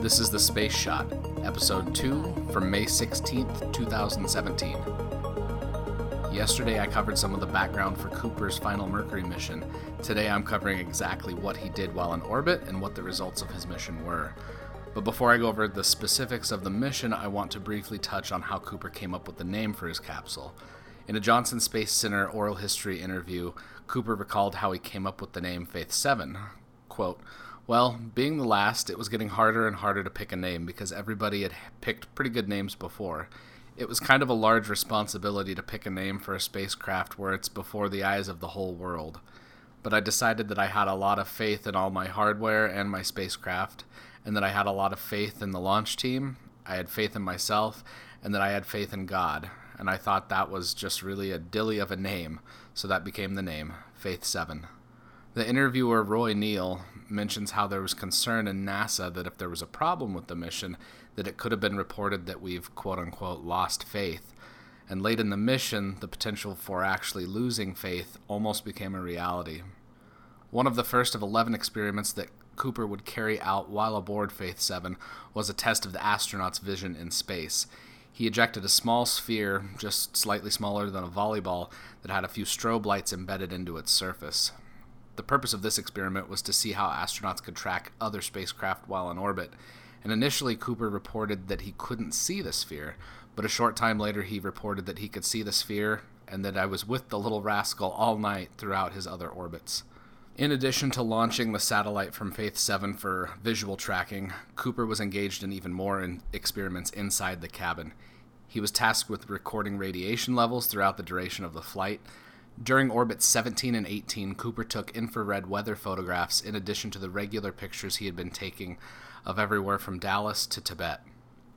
This is The Space Shot, Episode 2 from May 16th, 2017. Yesterday I covered some of the background for Cooper's final Mercury mission. Today I'm covering exactly what he did while in orbit and what the results of his mission were. But before I go over the specifics of the mission, I want to briefly touch on how Cooper came up with the name for his capsule. In a Johnson Space Center oral history interview, Cooper recalled how he came up with the name Faith 7. Quote, well, being the last, it was getting harder and harder to pick a name because everybody had picked pretty good names before. It was kind of a large responsibility to pick a name for a spacecraft where it's before the eyes of the whole world. But I decided that I had a lot of faith in all my hardware and my spacecraft, and that I had a lot of faith in the launch team. I had faith in myself, and that I had faith in God. And I thought that was just really a dilly of a name, so that became the name Faith 7. The interviewer Roy Neal mentions how there was concern in NASA that if there was a problem with the mission, that it could have been reported that we've quote unquote lost faith. And late in the mission, the potential for actually losing faith almost became a reality. One of the first of 11 experiments that Cooper would carry out while aboard Faith 7 was a test of the astronaut's vision in space. He ejected a small sphere, just slightly smaller than a volleyball, that had a few strobe lights embedded into its surface. The purpose of this experiment was to see how astronauts could track other spacecraft while in orbit, and initially Cooper reported that he couldn't see the sphere, but a short time later he reported that he could see the sphere and that I was with the little rascal all night throughout his other orbits. In addition to launching the satellite from Faith 7 for visual tracking, Cooper was engaged in even more in experiments inside the cabin. He was tasked with recording radiation levels throughout the duration of the flight, during orbits 17 and 18, Cooper took infrared weather photographs in addition to the regular pictures he had been taking of everywhere from Dallas to Tibet.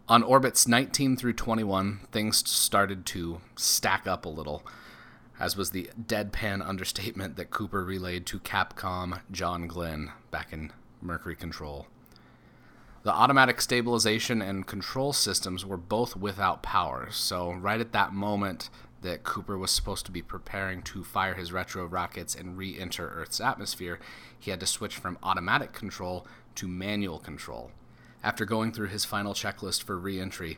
On orbits 19 through 21, things started to stack up a little, as was the deadpan understatement that Cooper relayed to Capcom John Glenn back in Mercury Control. The automatic stabilization and control systems were both without power, so right at that moment, that Cooper was supposed to be preparing to fire his retro rockets and re enter Earth's atmosphere, he had to switch from automatic control to manual control. After going through his final checklist for re entry,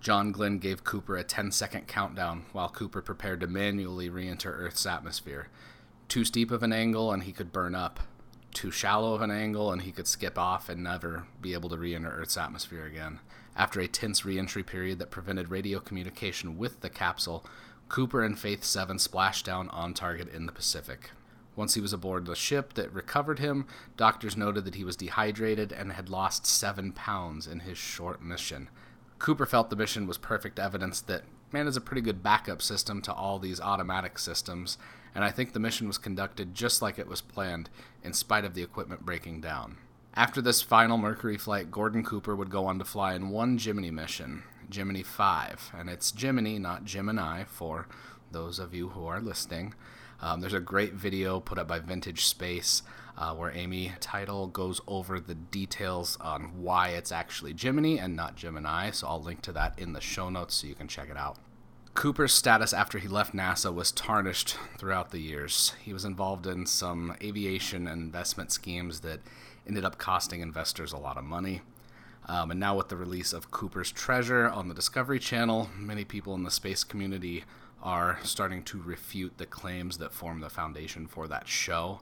John Glenn gave Cooper a 10 second countdown while Cooper prepared to manually re enter Earth's atmosphere. Too steep of an angle and he could burn up. Too shallow of an angle and he could skip off and never be able to re enter Earth's atmosphere again. After a tense re entry period that prevented radio communication with the capsule, Cooper and Faith 7 splashed down on target in the Pacific. Once he was aboard the ship that recovered him, doctors noted that he was dehydrated and had lost seven pounds in his short mission. Cooper felt the mission was perfect evidence that man is a pretty good backup system to all these automatic systems, and I think the mission was conducted just like it was planned, in spite of the equipment breaking down. After this final Mercury flight, Gordon Cooper would go on to fly in one Gemini mission, Gemini 5. And it's Gemini, not Gemini, for those of you who are listening. Um, there's a great video put up by Vintage Space uh, where Amy Teitel goes over the details on why it's actually Gemini and not Gemini. So I'll link to that in the show notes so you can check it out. Cooper's status after he left NASA was tarnished throughout the years. He was involved in some aviation and investment schemes that ended up costing investors a lot of money. Um, and now, with the release of Cooper's Treasure on the Discovery Channel, many people in the space community are starting to refute the claims that form the foundation for that show.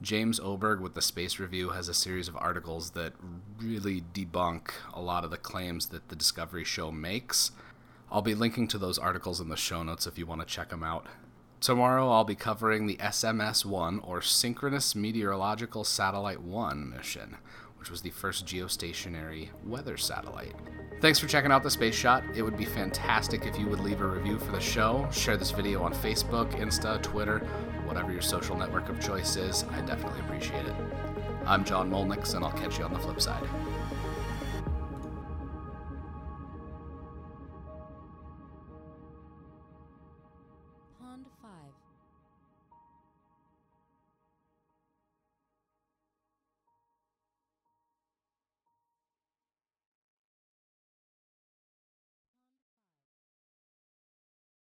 James Oberg with the Space Review has a series of articles that really debunk a lot of the claims that the Discovery show makes. I'll be linking to those articles in the show notes if you want to check them out. Tomorrow I'll be covering the SMS 1 or Synchronous Meteorological Satellite 1 mission, which was the first geostationary weather satellite. Thanks for checking out the Space Shot. It would be fantastic if you would leave a review for the show, share this video on Facebook, Insta, Twitter, whatever your social network of choice is. I definitely appreciate it. I'm John Molnix, and I'll catch you on the flip side.